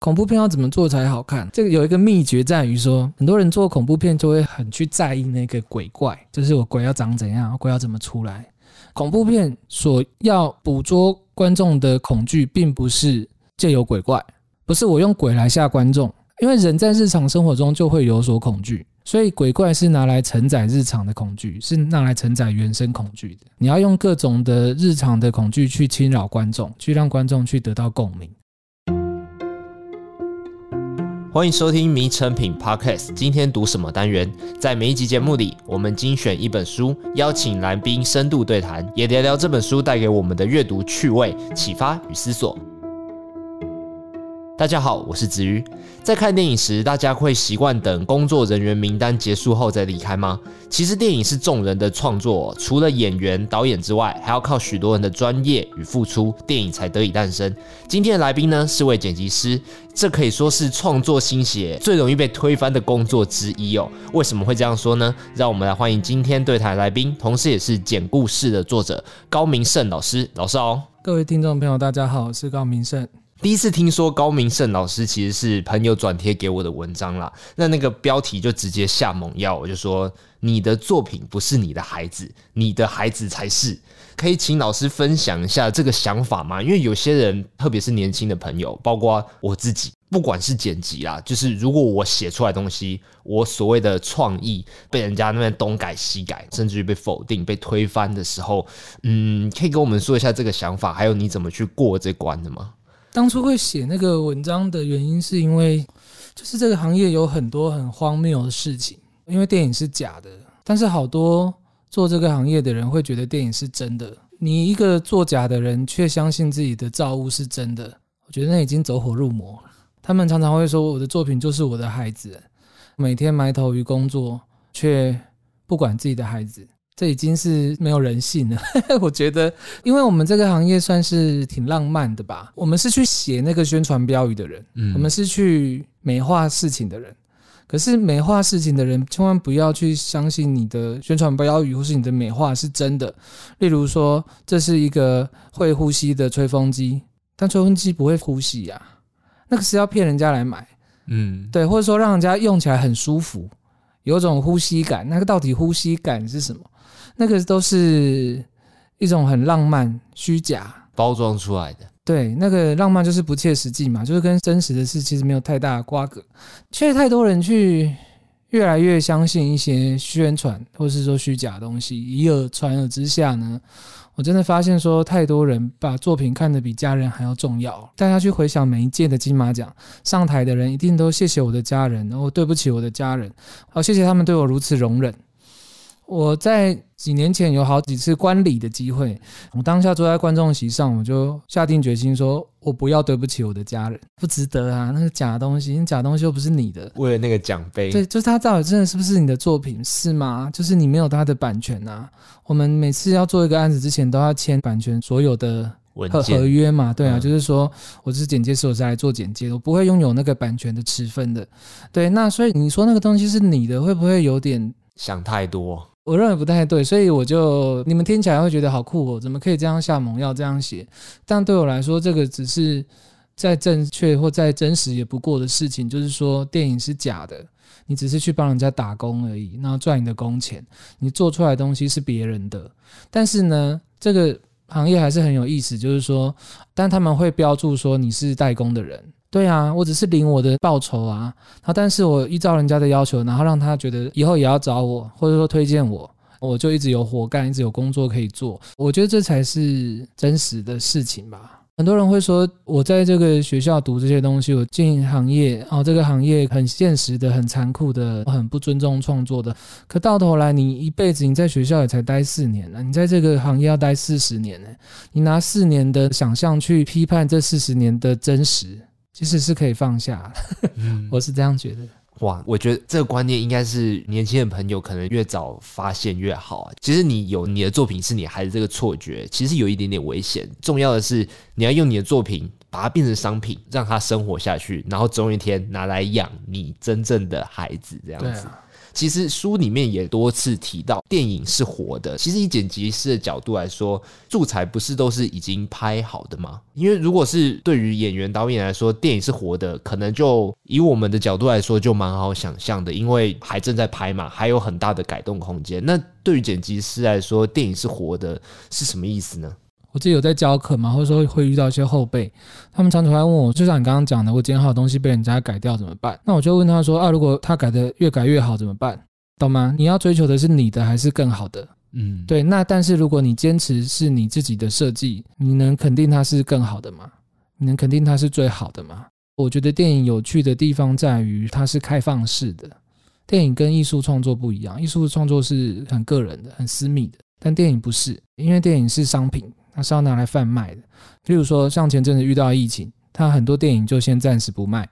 恐怖片要怎么做才好看？这个有一个秘诀在于说，很多人做恐怖片就会很去在意那个鬼怪，就是我鬼要长怎样，鬼要怎么出来。恐怖片所要捕捉观众的恐惧，并不是借由鬼怪，不是我用鬼来吓观众，因为人在日常生活中就会有所恐惧，所以鬼怪是拿来承载日常的恐惧，是拿来承载原生恐惧的。你要用各种的日常的恐惧去侵扰观众，去让观众去得到共鸣。欢迎收听《迷成品 Podcast》。今天读什么单元？在每一集节目里，我们精选一本书，邀请来宾深度对谈，也聊聊这本书带给我们的阅读趣味、启发与思索。大家好，我是子瑜。在看电影时，大家会习惯等工作人员名单结束后再离开吗？其实电影是众人的创作，除了演员、导演之外，还要靠许多人的专业与付出，电影才得以诞生。今天的来宾呢，是位剪辑师，这可以说是创作心血最容易被推翻的工作之一哦。为什么会这样说呢？让我们来欢迎今天对谈来宾，同时也是剪故事的作者高明胜老师。老师好，各位听众朋友，大家好，我是高明胜。第一次听说高明胜老师其实是朋友转贴给我的文章啦，那那个标题就直接下猛药，我就说你的作品不是你的孩子，你的孩子才是。可以请老师分享一下这个想法吗？因为有些人，特别是年轻的朋友，包括我自己，不管是剪辑啦，就是如果我写出来东西，我所谓的创意被人家那边东改西改，甚至于被否定、被推翻的时候，嗯，可以跟我们说一下这个想法，还有你怎么去过这关的吗？当初会写那个文章的原因，是因为就是这个行业有很多很荒谬的事情。因为电影是假的，但是好多做这个行业的人会觉得电影是真的。你一个做假的人，却相信自己的造物是真的，我觉得那已经走火入魔了。他们常常会说，我的作品就是我的孩子，每天埋头于工作，却不管自己的孩子。这已经是没有人性了。我觉得，因为我们这个行业算是挺浪漫的吧。我们是去写那个宣传标语的人，嗯，我们是去美化事情的人。可是美化事情的人，千万不要去相信你的宣传标语或是你的美化是真的。例如说，这是一个会呼吸的吹风机，但吹风机不会呼吸呀，那个是要骗人家来买，嗯，对，或者说让人家用起来很舒服，有种呼吸感。那个到底呼吸感是什么？那个都是一种很浪漫、虚假包装出来的。对，那个浪漫就是不切实际嘛，就是跟真实的事其实没有太大的瓜葛。却太多人去越来越相信一些宣传或是说虚假的东西，以讹传讹之下呢，我真的发现说太多人把作品看得比家人还要重要。大家去回想每一届的金马奖上台的人，一定都谢谢我的家人，然后对不起我的家人，好谢谢他们对我如此容忍。我在几年前有好几次观礼的机会，我当下坐在观众席上，我就下定决心说，我不要对不起我的家人，不值得啊！那个假东西，那假东西又不是你的。为了那个奖杯，对，就是他到底真的是不是你的作品，是吗？就是你没有他的版权啊。我们每次要做一个案子之前，都要签版权所有的合合约嘛，对啊，嗯、就是说我是剪接师，我是来做剪接的，我不会拥有那个版权的持分的。对，那所以你说那个东西是你的，会不会有点想太多？我认为不太对，所以我就你们听起来会觉得好酷哦，怎么可以这样下猛药这样写？但对我来说，这个只是再正确或再真实也不过的事情，就是说电影是假的，你只是去帮人家打工而已，然后赚你的工钱，你做出来的东西是别人的。但是呢，这个行业还是很有意思，就是说，但他们会标注说你是代工的人。对啊，我只是领我的报酬啊，然后但是我依照人家的要求，然后让他觉得以后也要找我，或者说推荐我，我就一直有活干，一直有工作可以做。我觉得这才是真实的事情吧。很多人会说，我在这个学校读这些东西，我进行业，哦，这个行业很现实的、很残酷的、很不尊重创作的。可到头来，你一辈子你在学校也才待四年呢，你在这个行业要待四十年呢，你拿四年的想象去批判这四十年的真实。其实是可以放下，我是这样觉得。哇，我觉得这个观念应该是年轻的朋友可能越早发现越好啊。其实你有你的作品是你孩子这个错觉，其实有一点点危险。重要的是你要用你的作品把它变成商品，让它生活下去，然后总有一天拿来养你真正的孩子这样子。其实书里面也多次提到，电影是活的。其实以剪辑师的角度来说，素材不是都是已经拍好的吗？因为如果是对于演员导演来说，电影是活的，可能就以我们的角度来说就蛮好想象的，因为还正在拍嘛，还有很大的改动空间。那对于剪辑师来说，电影是活的，是什么意思呢？我自己有在教课嘛，或者说会遇到一些后辈，他们常常会问我，就像你刚刚讲的，我剪好的东西被人家改掉怎么办？那我就问他说啊，如果他改的越改越好怎么办？懂吗？你要追求的是你的还是更好的？嗯，对。那但是如果你坚持是你自己的设计，你能肯定它是更好的吗？你能肯定它是最好的吗？我觉得电影有趣的地方在于它是开放式的，电影跟艺术创作不一样，艺术创作是很个人的、很私密的，但电影不是，因为电影是商品。它是要拿来贩卖的，例如说，像前阵子遇到疫情，它很多电影就先暂时不卖。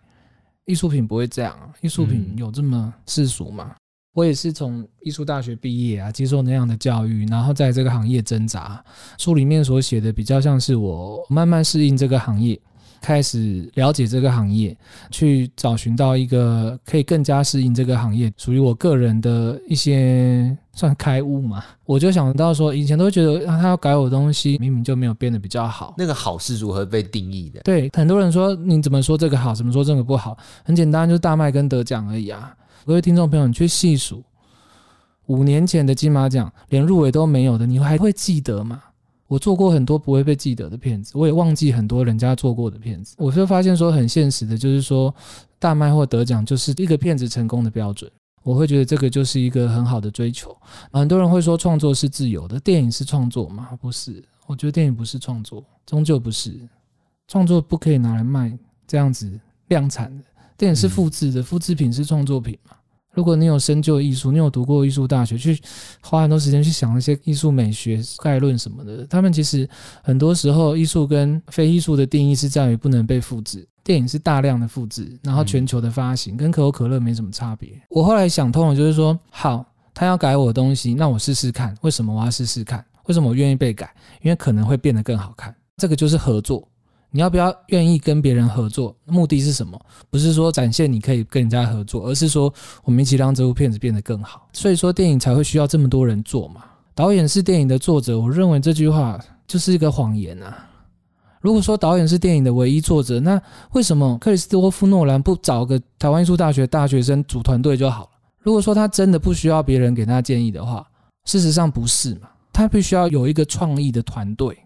艺术品不会这样啊，艺术品有这么世俗吗？我也是从艺术大学毕业啊，接受那样的教育，然后在这个行业挣扎。书里面所写的比较像是我慢慢适应这个行业。开始了解这个行业，去找寻到一个可以更加适应这个行业，属于我个人的一些算开悟嘛。我就想到说，以前都觉得他要改我的东西，明明就没有变得比较好。那个好是如何被定义的？对，很多人说你怎么说这个好，怎么说这个不好？很简单，就是大卖跟得奖而已啊。各位听众朋友，你去细数五年前的金马奖，连入围都没有的，你还会记得吗？我做过很多不会被记得的片子，我也忘记很多人家做过的片子。我就发现说很现实的，就是说大卖或得奖就是一个片子成功的标准。我会觉得这个就是一个很好的追求。很多人会说创作是自由的，电影是创作吗？不是，我觉得电影不是创作，终究不是。创作不可以拿来卖，这样子量产的。电影是复制的，复制品是创作品嘛？如果你有深究艺术，你有读过艺术大学，去花很多时间去想那些艺术美学概论什么的，他们其实很多时候艺术跟非艺术的定义是在于不能被复制。电影是大量的复制，然后全球的发行，跟可口可乐没什么差别。我后来想通了，就是说，好，他要改我的东西，那我试试看。为什么我要试试看？为什么我愿意被改？因为可能会变得更好看。这个就是合作。你要不要愿意跟别人合作？目的是什么？不是说展现你可以跟人家合作，而是说我们一起让这部片子变得更好。所以说电影才会需要这么多人做嘛。导演是电影的作者，我认为这句话就是一个谎言啊。如果说导演是电影的唯一作者，那为什么克里斯多夫诺兰不找个台湾艺术大学大学生组团队就好了？如果说他真的不需要别人给他建议的话，事实上不是嘛？他必须要有一个创意的团队。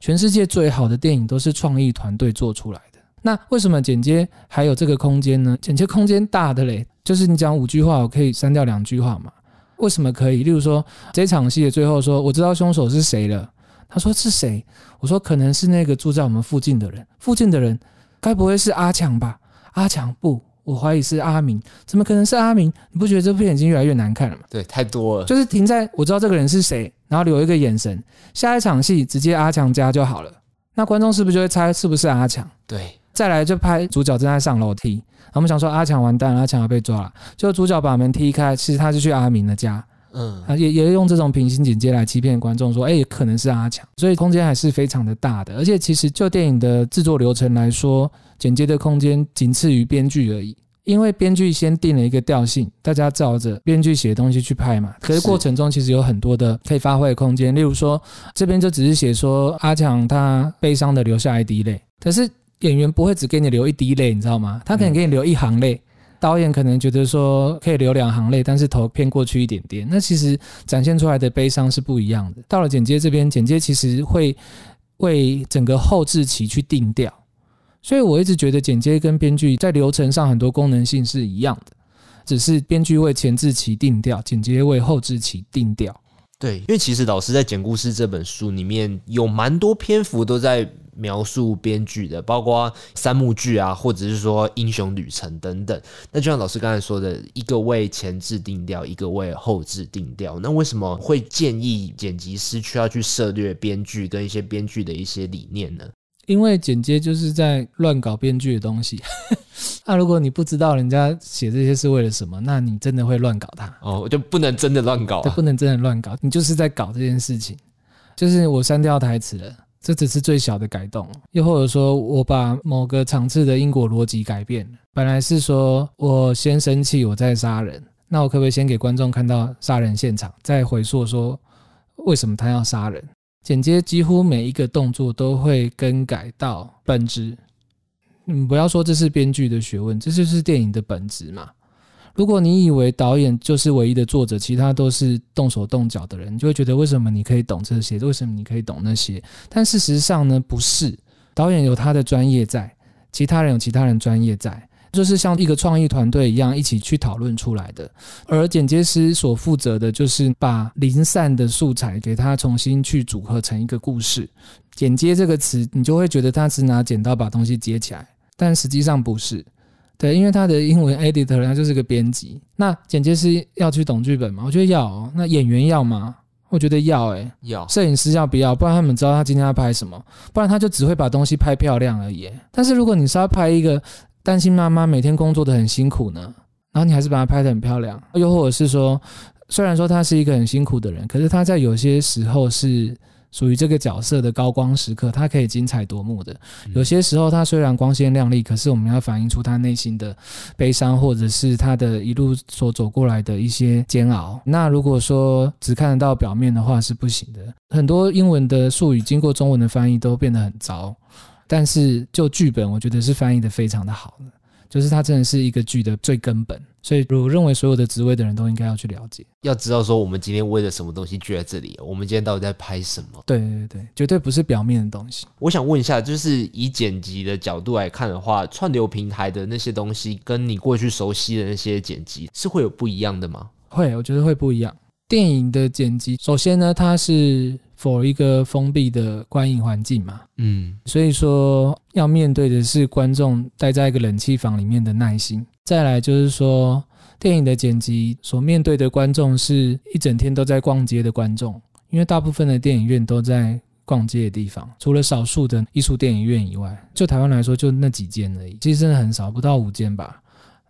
全世界最好的电影都是创意团队做出来的。那为什么剪接还有这个空间呢？剪接空间大的嘞，就是你讲五句话，我可以删掉两句话嘛？为什么可以？例如说这场戏的最后说，我知道凶手是谁了。他说是谁？我说可能是那个住在我们附近的人。附近的人该不会是阿强吧？阿强不。我怀疑是阿明，怎么可能是阿明？你不觉得这部片已经越来越难看了吗？对，太多了。就是停在我知道这个人是谁，然后留一个眼神，下一场戏直接阿强家就好了。那观众是不是就会猜是不是阿强？对，再来就拍主角正在上楼梯，然后我们想说阿强完蛋了，阿强要被抓了，就主角把门踢开，其实他是去阿明的家。嗯，啊也也用这种平行剪接来欺骗观众说，哎，可能是阿强，所以空间还是非常的大的。而且其实就电影的制作流程来说，剪接的空间仅次于编剧而已。因为编剧先定了一个调性，大家照着编剧写的东西去拍嘛。可是过程中其实有很多的可以发挥的空间，例如说这边就只是写说阿强他悲伤的流下一滴泪，可是演员不会只给你流一滴泪，你知道吗？他可能给你流一行泪。导演可能觉得说可以流两行泪，但是头偏过去一点点，那其实展现出来的悲伤是不一样的。到了剪接这边，剪接其实会为整个后置期去定调。所以我一直觉得剪接跟编剧在流程上很多功能性是一样的，只是编剧为前置期定调，剪接为后置期定调。对，因为其实老师在剪故事这本书里面有蛮多篇幅都在描述编剧的，包括三幕剧啊，或者是说英雄旅程等等。那就像老师刚才说的，一个为前置定调，一个为后置定调。那为什么会建议剪辑师需要去涉略编剧跟一些编剧的一些理念呢？因为剪接就是在乱搞编剧的东西，那、啊、如果你不知道人家写这些是为了什么，那你真的会乱搞它哦，就不能真的乱搞、啊，就不能真的乱搞，你就是在搞这件事情。就是我删掉台词了，这只是最小的改动，又或者说我把某个场次的因果逻辑改变了，本来是说我先生气，我再杀人，那我可不可以先给观众看到杀人现场，再回溯说为什么他要杀人？剪接几乎每一个动作都会更改到本质。你不要说这是编剧的学问，这就是电影的本质嘛。如果你以为导演就是唯一的作者，其他都是动手动脚的人，你就会觉得为什么你可以懂这些？为什么你可以懂那些？但事实上呢，不是。导演有他的专业在，其他人有其他人专业在。就是像一个创意团队一样一起去讨论出来的，而剪接师所负责的就是把零散的素材给它重新去组合成一个故事。剪接这个词，你就会觉得他只拿剪刀把东西接起来，但实际上不是。对，因为他的英文 editor 他就是个编辑。那剪接师要去懂剧本吗？我觉得要哦。那演员要吗？我觉得要诶。要。摄影师要不要？不然他们知道他今天要拍什么，不然他就只会把东西拍漂亮而已。但是如果你是要拍一个。担心妈妈每天工作的很辛苦呢，然后你还是把她拍得很漂亮。又或者是说，虽然说她是一个很辛苦的人，可是她在有些时候是属于这个角色的高光时刻，她可以精彩夺目的。有些时候她虽然光鲜亮丽，可是我们要反映出她内心的悲伤，或者是她的一路所走过来的一些煎熬。那如果说只看得到表面的话是不行的。很多英文的术语经过中文的翻译都变得很糟。但是就剧本，我觉得是翻译的非常的好的，就是它真的是一个剧的最根本，所以我认为所有的职位的人都应该要去了解，要知道说我们今天为了什么东西聚在这里，我们今天到底在拍什么？对对对，绝对不是表面的东西。我想问一下，就是以剪辑的角度来看的话，串流平台的那些东西，跟你过去熟悉的那些剪辑是会有不一样的吗？会，我觉得会不一样。电影的剪辑，首先呢，它是 for 一个封闭的观影环境嘛，嗯，所以说要面对的是观众待在一个冷气房里面的耐心。再来就是说，电影的剪辑所面对的观众是一整天都在逛街的观众，因为大部分的电影院都在逛街的地方，除了少数的艺术电影院以外，就台湾来说就那几间而已，其实真的很少，不到五间吧。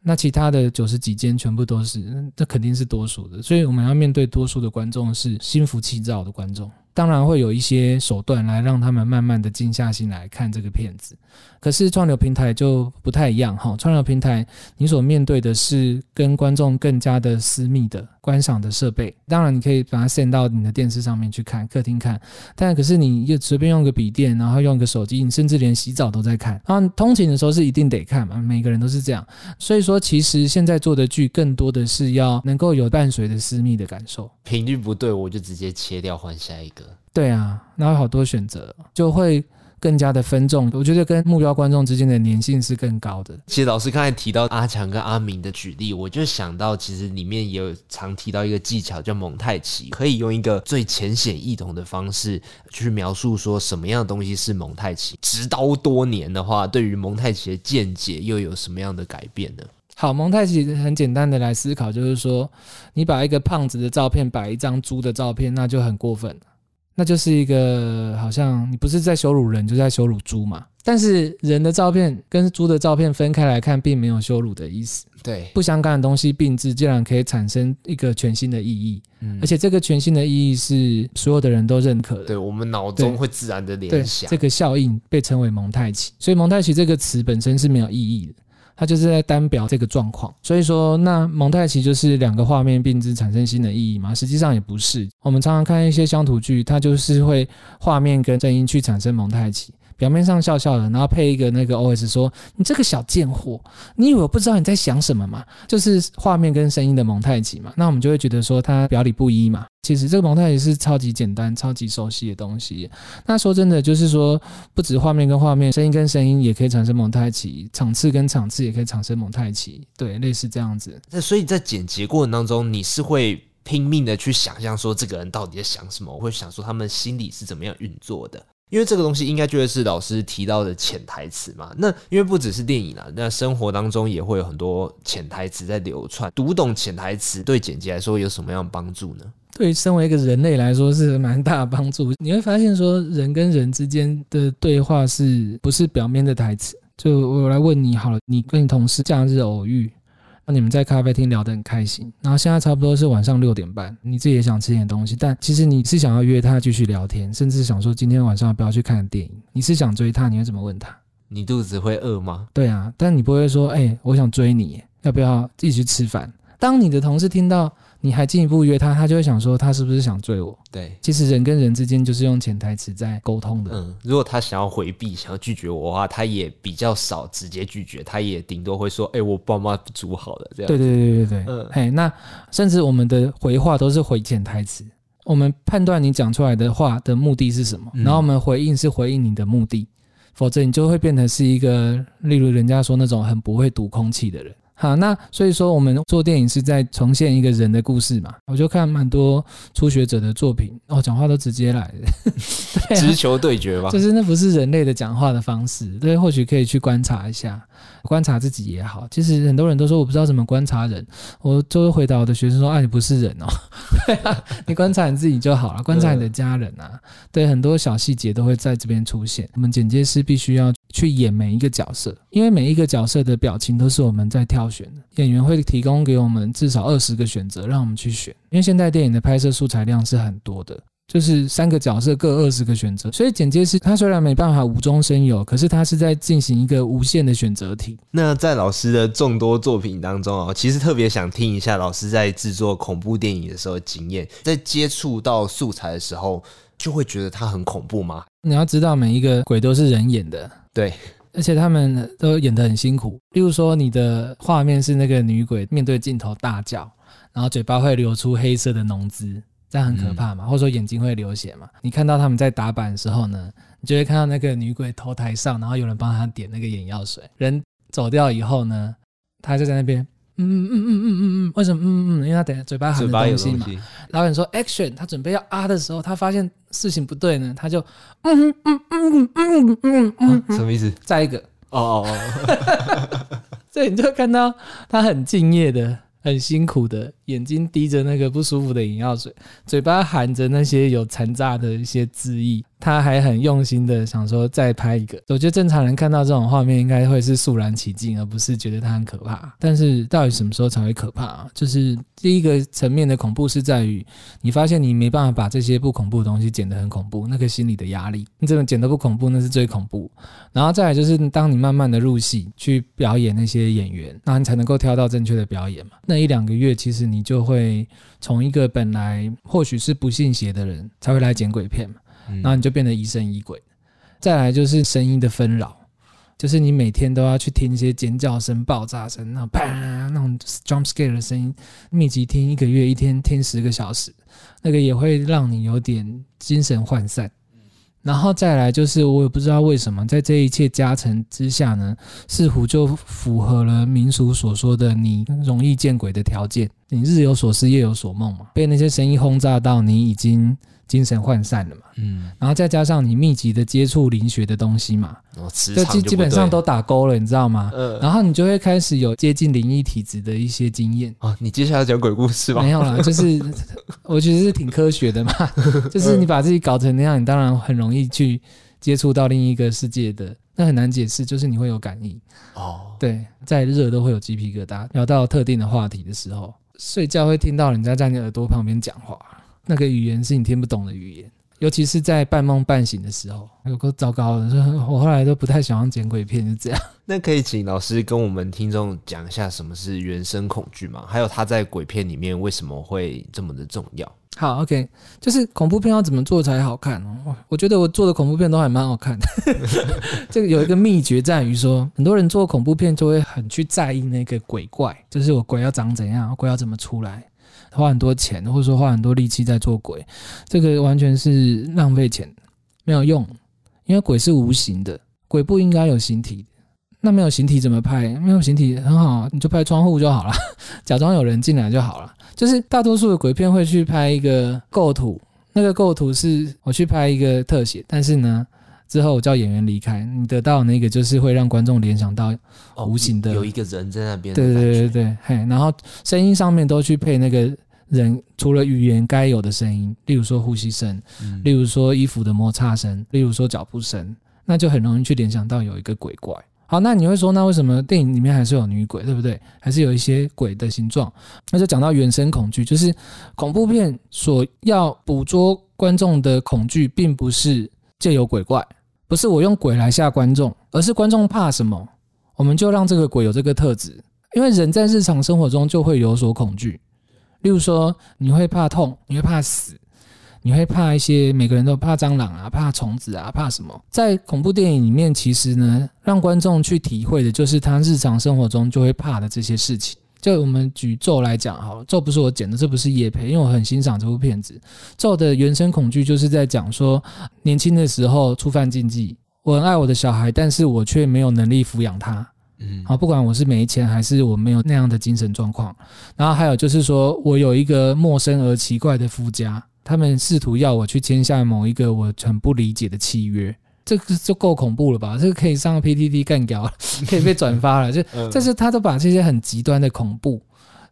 那其他的九十几间全部都是，那肯定是多数的，所以我们要面对多数的观众是心浮气躁的观众。当然会有一些手段来让他们慢慢的静下心来看这个片子，可是串流平台就不太一样哈。串流平台你所面对的是跟观众更加的私密的观赏的设备，当然你可以把它 send 到你的电视上面去看，客厅看，但可是你又随便用个笔电，然后用个手机，你甚至连洗澡都在看。然后通勤的时候是一定得看嘛，每个人都是这样。所以说，其实现在做的剧更多的是要能够有伴随着私密的感受。频率不对，我就直接切掉换下一个。对啊，那有好多选择，就会更加的分众。我觉得跟目标观众之间的粘性是更高的。其实老师刚才提到阿强跟阿明的举例，我就想到其实里面也有常提到一个技巧叫蒙太奇，可以用一个最浅显易懂的方式去描述说什么样的东西是蒙太奇。执刀多年的话，对于蒙太奇的见解又有什么样的改变呢？好，蒙太奇很简单的来思考，就是说你把一个胖子的照片摆一张猪的照片，那就很过分了。那就是一个好像你不是在羞辱人，就是在羞辱猪嘛。但是人的照片跟猪的照片分开来看，并没有羞辱的意思。对，不相干的东西并置，竟然可以产生一个全新的意义。嗯，而且这个全新的意义是所有的人都认可的。对，我们脑中会自然的联想。这个效应被称为蒙太奇。所以蒙太奇这个词本身是没有意义的。它就是在单表这个状况，所以说那蒙太奇就是两个画面并置产生新的意义吗？实际上也不是。我们常常看一些乡土剧，它就是会画面跟声音去产生蒙太奇。表面上笑笑的，然后配一个那个 OS 说：“你这个小贱货，你以为我不知道你在想什么吗？”就是画面跟声音的蒙太奇嘛。那我们就会觉得说它表里不一嘛。其实这个蒙太奇是超级简单、超级熟悉的东西。那说真的，就是说不止画面跟画面，声音跟声音也可以产生蒙太奇，场次跟场次也可以产生蒙太奇。对，类似这样子。那所以在剪辑过程当中，你是会拼命的去想象说这个人到底在想什么？我会想说他们心里是怎么样运作的。因为这个东西应该就会是老师提到的潜台词嘛。那因为不只是电影啦，那生活当中也会有很多潜台词在流窜。读懂潜台词对剪辑来说有什么样的帮助呢？对，身为一个人类来说是蛮大的帮助。你会发现说，人跟人之间的对话是不是表面的台词？就我来问你好了，你跟你同事假日偶遇。你们在咖啡厅聊得很开心，然后现在差不多是晚上六点半，你自己也想吃点东西，但其实你是想要约他继续聊天，甚至想说今天晚上要不要去看电影？你是想追他，你会怎么问他？你肚子会饿吗？对啊，但你不会说，哎、欸，我想追你，要不要一起去吃饭？当你的同事听到你还进一步约他，他就会想说他是不是想追我？对，其实人跟人之间就是用潜台词在沟通的。嗯，如果他想要回避、想要拒绝我的话，他也比较少直接拒绝，他也顶多会说：“哎、欸，我爸妈煮好了。”这样。对对对对对，嗯，嘿，那甚至我们的回话都是回潜台词，我们判断你讲出来的话的目的是什么，然后我们回应是回应你的目的，否则你就会变成是一个，例如人家说那种很不会读空气的人。好，那所以说我们做电影是在重现一个人的故事嘛？我就看蛮多初学者的作品，哦，讲话都直接来的，对啊，直球对决吧，就是那不是人类的讲话的方式，对，或许可以去观察一下。观察自己也好，其实很多人都说我不知道怎么观察人，我就会回答我的学生说：“啊，你不是人哦，对啊，你观察你自己就好了，观察你的家人啊，对，很多小细节都会在这边出现。我们剪接师必须要去演每一个角色，因为每一个角色的表情都是我们在挑选的，演员会提供给我们至少二十个选择让我们去选，因为现代电影的拍摄素材量是很多的。”就是三个角色各二十个选择，所以剪接师他虽然没办法无中生有，可是他是在进行一个无限的选择题。那在老师的众多作品当中啊，其实特别想听一下老师在制作恐怖电影的时候的经验，在接触到素材的时候，就会觉得它很恐怖吗？你要知道，每一个鬼都是人演的，对，而且他们都演得很辛苦。例如说，你的画面是那个女鬼面对镜头大叫，然后嘴巴会流出黑色的浓汁。这样很可怕嘛？或者说眼睛会流血嘛？你看到他们在打板的时候呢，你就会看到那个女鬼头台上，然后有人帮她点那个眼药水。人走掉以后呢，她就在那边，嗯嗯嗯嗯嗯嗯，为什么？嗯嗯，因为他等下嘴巴含着东西嘛。老板说 action，他准备要啊的时候，他发现事情不对呢，他就嗯嗯嗯嗯嗯嗯嗯，什么意思？再一个哦哦哦，所以你就看到他很敬业的。很辛苦的，眼睛滴着那个不舒服的眼药水，嘴巴含着那些有残渣的一些汁液。他还很用心的想说再拍一个，我觉得正常人看到这种画面应该会是肃然起敬，而不是觉得它很可怕。但是到底什么时候才会可怕啊？就是第一个层面的恐怖是在于你发现你没办法把这些不恐怖的东西剪得很恐怖，那个心理的压力，你怎么剪得不恐怖，那是最恐怖。然后再来就是当你慢慢的入戏去表演那些演员，那你才能够挑到正确的表演嘛。那一两个月其实你就会从一个本来或许是不信邪的人才会来捡鬼片嘛。然后你就变得疑神疑鬼，再来就是声音的纷扰，就是你每天都要去听一些尖叫声、爆炸声，那种啪那种 jump scare 的声音，密集听一个月，一天听十个小时，那个也会让你有点精神涣散。然后再来就是，我也不知道为什么，在这一切加成之下呢，似乎就符合了民俗所说的你容易见鬼的条件，你日有所思，夜有所梦嘛，被那些声音轰炸到，你已经。精神涣散了嘛，嗯，然后再加上你密集的接触灵学的东西嘛，哦，就基基本上都打勾了，你知道吗？嗯，然后你就会开始有接近灵异体质的一些经验啊。你接下来讲鬼故事吧？没有啦，就是我觉得是挺科学的嘛，就是你把自己搞成那样，你当然很容易去接触到另一个世界的，那很难解释，就是你会有感应哦。对，再热都会有鸡皮疙瘩。聊到特定的话题的时候，睡觉会听到人家在你耳朵旁边讲话。那个语言是你听不懂的语言，尤其是在半梦半醒的时候，有个糟糕的。我后来都不太喜欢剪鬼片，就这样。那可以请老师跟我们听众讲一下什么是原生恐惧吗？还有他在鬼片里面为什么会这么的重要？好，OK，就是恐怖片要怎么做才好看哦？我觉得我做的恐怖片都还蛮好看的。这个有一个秘诀在于说，很多人做恐怖片就会很去在意那个鬼怪，就是我鬼要长怎样，鬼要怎么出来。花很多钱，或者说花很多力气在做鬼，这个完全是浪费钱，没有用。因为鬼是无形的，鬼不应该有形体。那没有形体怎么拍？没有形体很好，你就拍窗户就好了，假装有人进来就好了。就是大多数的鬼片会去拍一个构图，那个构图是我去拍一个特写，但是呢，之后我叫演员离开，你得到那个就是会让观众联想到无形的、哦、有一个人在那边。对对对对，嘿，然后声音上面都去配那个。人除了语言该有的声音，例如说呼吸声，例如说衣服的摩擦声，例如说脚步声，那就很容易去联想到有一个鬼怪。好，那你会说，那为什么电影里面还是有女鬼，对不对？还是有一些鬼的形状？那就讲到原生恐惧，就是恐怖片所要捕捉观众的恐惧，并不是借由鬼怪，不是我用鬼来吓观众，而是观众怕什么，我们就让这个鬼有这个特质。因为人在日常生活中就会有所恐惧，例如说你会怕痛，你会怕死，你会怕一些每个人都怕蟑螂啊，怕虫子啊，怕什么？在恐怖电影里面，其实呢，让观众去体会的就是他日常生活中就会怕的这些事情。就我们举咒来讲好了，咒不是我剪的，这不是业配，因为我很欣赏这部片子。咒的原生恐惧就是在讲说，年轻的时候触犯禁忌，我很爱我的小孩，但是我却没有能力抚养他。嗯，好，不管我是没钱还是我没有那样的精神状况。然后还有就是说我有一个陌生而奇怪的夫家，他们试图要我去签下某一个我很不理解的契约。这个就够恐怖了吧？这个可以上 PTT 干掉，可以被转发了。就但是他都把这些很极端的恐怖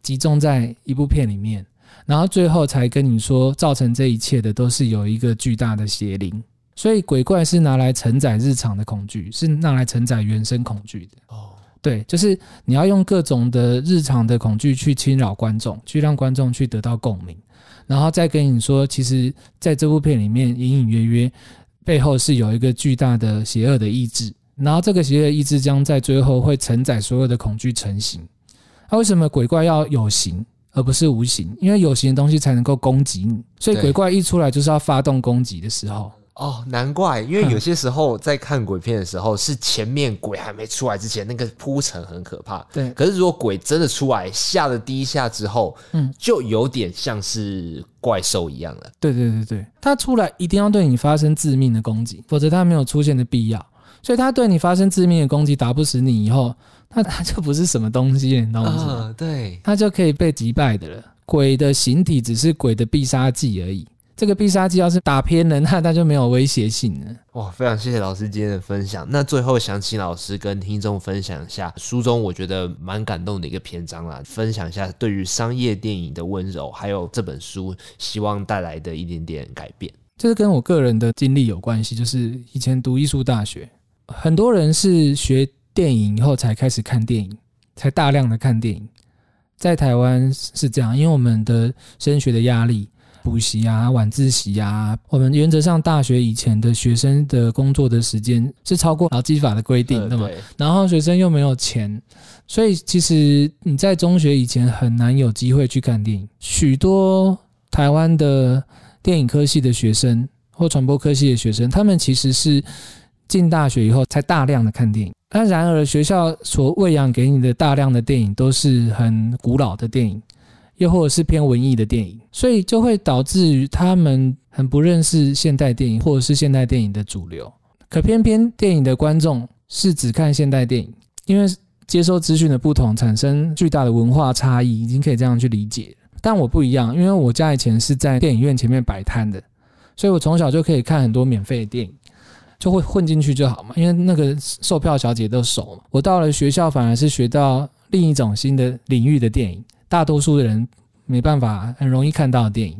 集中在一部片里面，然后最后才跟你说，造成这一切的都是有一个巨大的邪灵。所以鬼怪是拿来承载日常的恐惧，是拿来承载原生恐惧的。哦，对，就是你要用各种的日常的恐惧去侵扰观众，去让观众去得到共鸣，然后再跟你说，其实在这部片里面隐隐约约。背后是有一个巨大的邪恶的意志，然后这个邪恶意志将在最后会承载所有的恐惧成型。那为什么鬼怪要有形而不是无形？因为有形的东西才能够攻击你，所以鬼怪一出来就是要发动攻击的时候。哦，难怪，因为有些时候在看鬼片的时候，是前面鬼还没出来之前，那个铺陈很可怕。对，可是如果鬼真的出来，吓了第一下之后，嗯，就有点像是怪兽一样了。对对对对，他出来一定要对你发生致命的攻击，否则他没有出现的必要。所以他对你发生致命的攻击，打不死你以后，那他就不是什么东西，你知道吗？啊，对，他就可以被击败的了。鬼的形体只是鬼的必杀技而已。这个必杀技要是打偏了，那他就没有威胁性了。哇，非常谢谢老师今天的分享。那最后想请老师跟听众分享一下书中我觉得蛮感动的一个篇章啦，分享一下对于商业电影的温柔，还有这本书希望带来的一点点改变。这是跟我个人的经历有关系，就是以前读艺术大学，很多人是学电影以后才开始看电影，才大量的看电影。在台湾是这样，因为我们的升学的压力。补习啊，晚自习啊，我们原则上大学以前的学生的工作的时间是超过劳基法的规定的嘛？然后学生又没有钱，所以其实你在中学以前很难有机会去看电影。许多台湾的电影科系的学生或传播科系的学生，他们其实是进大学以后才大量的看电影。那然而学校所喂养给你的大量的电影都是很古老的电影。又或者是偏文艺的电影，所以就会导致于他们很不认识现代电影，或者是现代电影的主流。可偏偏电影的观众是只看现代电影，因为接收资讯的不同，产生巨大的文化差异，已经可以这样去理解。但我不一样，因为我家以前是在电影院前面摆摊的，所以我从小就可以看很多免费的电影，就会混进去就好嘛。因为那个售票小姐都熟嘛。我到了学校，反而是学到另一种新的领域的电影。大多数的人没办法很容易看到的电影，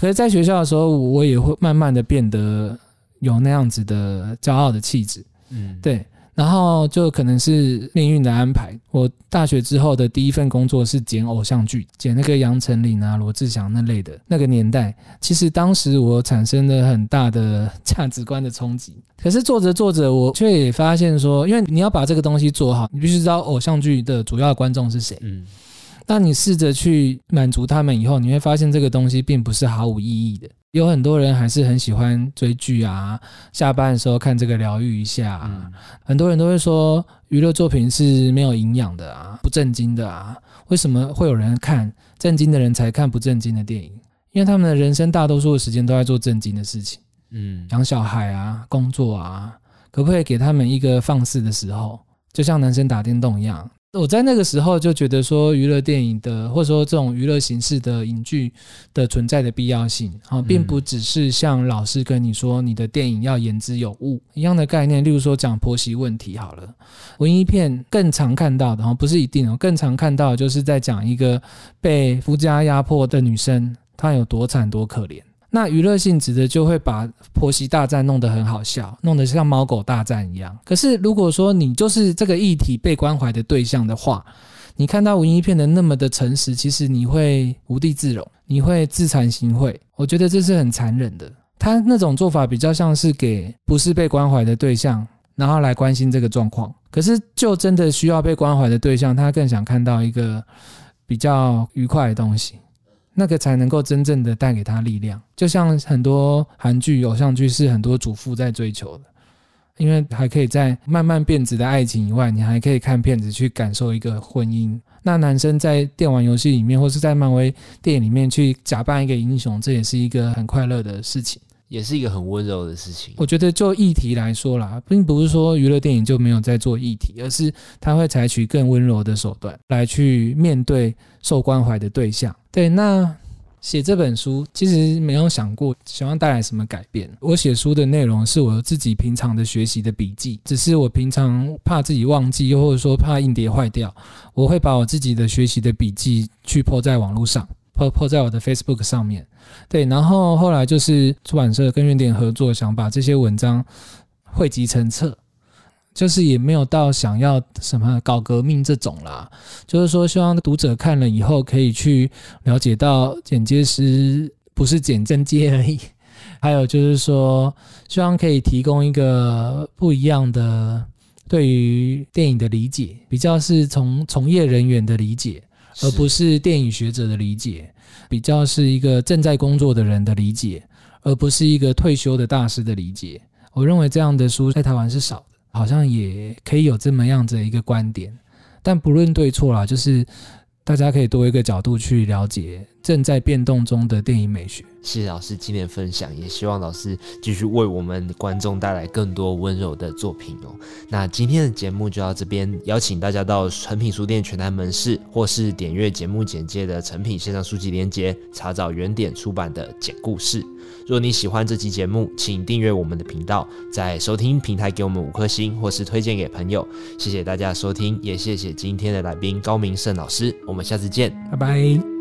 可是在学校的时候，我也会慢慢的变得有那样子的骄傲的气质，嗯，对。然后就可能是命运的安排。我大学之后的第一份工作是剪偶像剧，剪那个杨丞琳啊、罗志祥那类的。那个年代，其实当时我产生了很大的价值观的冲击。可是做着做着，我却也发现说，因为你要把这个东西做好，你必须知道偶像剧的主要观众是谁，嗯。当你试着去满足他们以后，你会发现这个东西并不是毫无意义的。有很多人还是很喜欢追剧啊，下班的时候看这个疗愈一下啊。嗯。很多人都会说娱乐作品是没有营养的啊，不正经的啊。为什么会有人看正经的人才看不正经的电影？因为他们的人生大多数的时间都在做正经的事情，嗯，养小孩啊，工作啊，可不可以给他们一个放肆的时候？就像男生打电动一样。我在那个时候就觉得说，娱乐电影的或者说这种娱乐形式的影剧的存在的必要性啊，并不只是像老师跟你说，你的电影要言之有物一样的概念。例如说讲婆媳问题好了，文艺片更常看到的，不是一定哦，更常看到的就是在讲一个被夫家压迫的女生，她有多惨多可怜。那娱乐性质的就会把婆媳大战弄得很好笑，弄得像猫狗大战一样。可是如果说你就是这个议题被关怀的对象的话，你看到文艺片的那么的诚实，其实你会无地自容，你会自惭形秽。我觉得这是很残忍的。他那种做法比较像是给不是被关怀的对象然后来关心这个状况。可是，就真的需要被关怀的对象，他更想看到一个比较愉快的东西，那个才能够真正的带给他力量。就像很多韩剧、偶像剧是很多主妇在追求的。因为还可以在慢慢变质的爱情以外，你还可以看片子去感受一个婚姻。那男生在电玩游戏里面，或是在漫威电影里面去假扮一个英雄，这也是一个很快乐的事情，也是一个很温柔的事情。我觉得就议题来说啦，并不是说娱乐电影就没有在做议题，而是他会采取更温柔的手段来去面对受关怀的对象。对，那。写这本书其实没有想过希望带来什么改变。我写书的内容是我自己平常的学习的笔记，只是我平常怕自己忘记，又或者说怕硬碟坏掉，我会把我自己的学习的笔记去 po 在网络上，po po 在我的 Facebook 上面。对，然后后来就是出版社跟原点合作，想把这些文章汇集成册。就是也没有到想要什么搞革命这种啦，就是说希望读者看了以后可以去了解到剪接师不是剪真接而已，还有就是说希望可以提供一个不一样的对于电影的理解，比较是从从业人员的理解，而不是电影学者的理解，比较是一个正在工作的人的理解，而不是一个退休的大师的理解。我认为这样的书在台湾是少的。好像也可以有这么样子的一个观点，但不论对错啦，就是大家可以多一个角度去了解正在变动中的电影美学。谢谢老师今天的分享，也希望老师继续为我们观众带来更多温柔的作品哦。那今天的节目就到这边，邀请大家到诚品书店全台门市，或是点阅节目简介的诚品线上书籍连接，查找原点出版的《简故事》。若你喜欢这期节目，请订阅我们的频道，在收听平台给我们五颗星，或是推荐给朋友。谢谢大家收听，也谢谢今天的来宾高明胜老师。我们下次见，拜拜。